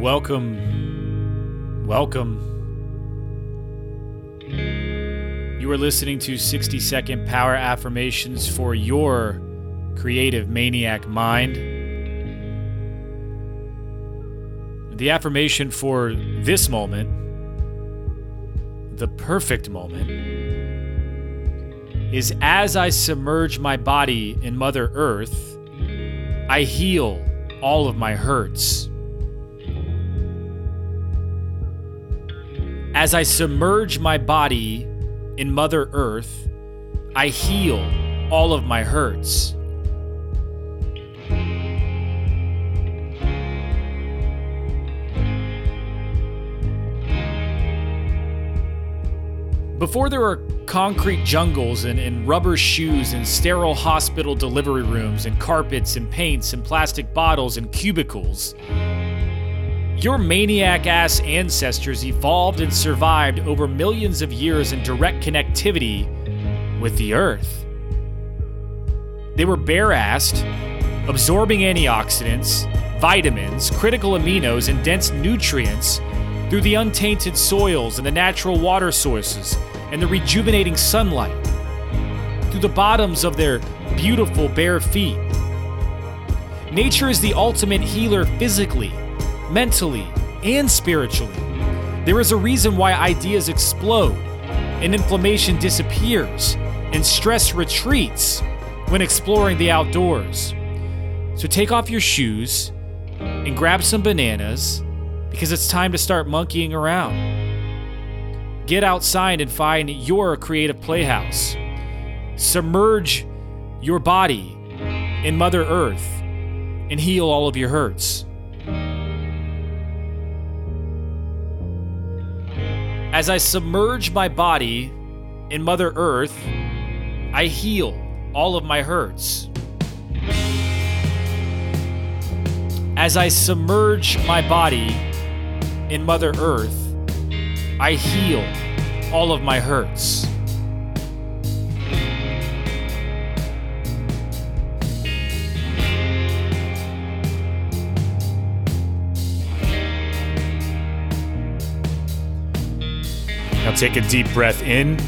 Welcome. Welcome. You are listening to 60 second power affirmations for your creative maniac mind. The affirmation for this moment, the perfect moment, is as I submerge my body in Mother Earth, I heal all of my hurts. As I submerge my body in Mother Earth, I heal all of my hurts. Before there were concrete jungles and, and, rubber shoes and sterile hospital delivery rooms and carpets and paints and plastic bottles and cubicles, your maniac ass ancestors evolved and survived over millions of years in direct connectivity with the earth. They were bare assed, absorbing antioxidants, vitamins, critical aminos, and dense nutrients through the untainted soils and the natural water sources and the rejuvenating sunlight, through the bottoms of their beautiful bare feet. Nature is the ultimate healer physically, mentally, and spiritually. There is a reason why ideas explode, and inflammation disappears, and stress retreats when exploring the outdoors. So take off your shoes and grab some bananas because it's time to start monkeying around. Get outside and find your creative playhouse. Submerge your body in Mother Earth and heal all of your hurts. As I submerge my body in Mother Earth, I heal all of my hurts. As I submerge my body in Mother Earth, I heal all of my hurts. Now take a deep breath in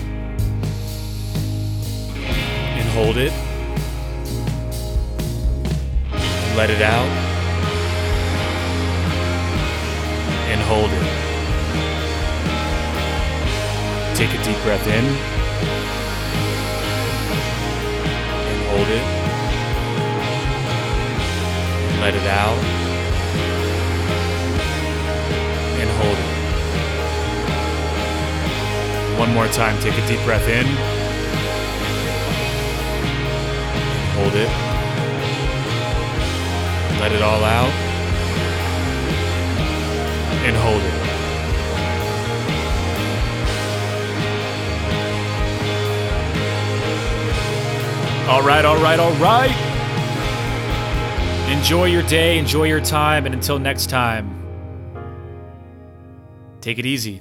and hold it. Let it out and hold it. Take a deep breath in and hold it. Let it out and hold it. One more time, take a deep breath in hold it. Let it all out and hold it. All right, all right, all right. Enjoy your day, enjoy your time, and until next time, take it easy.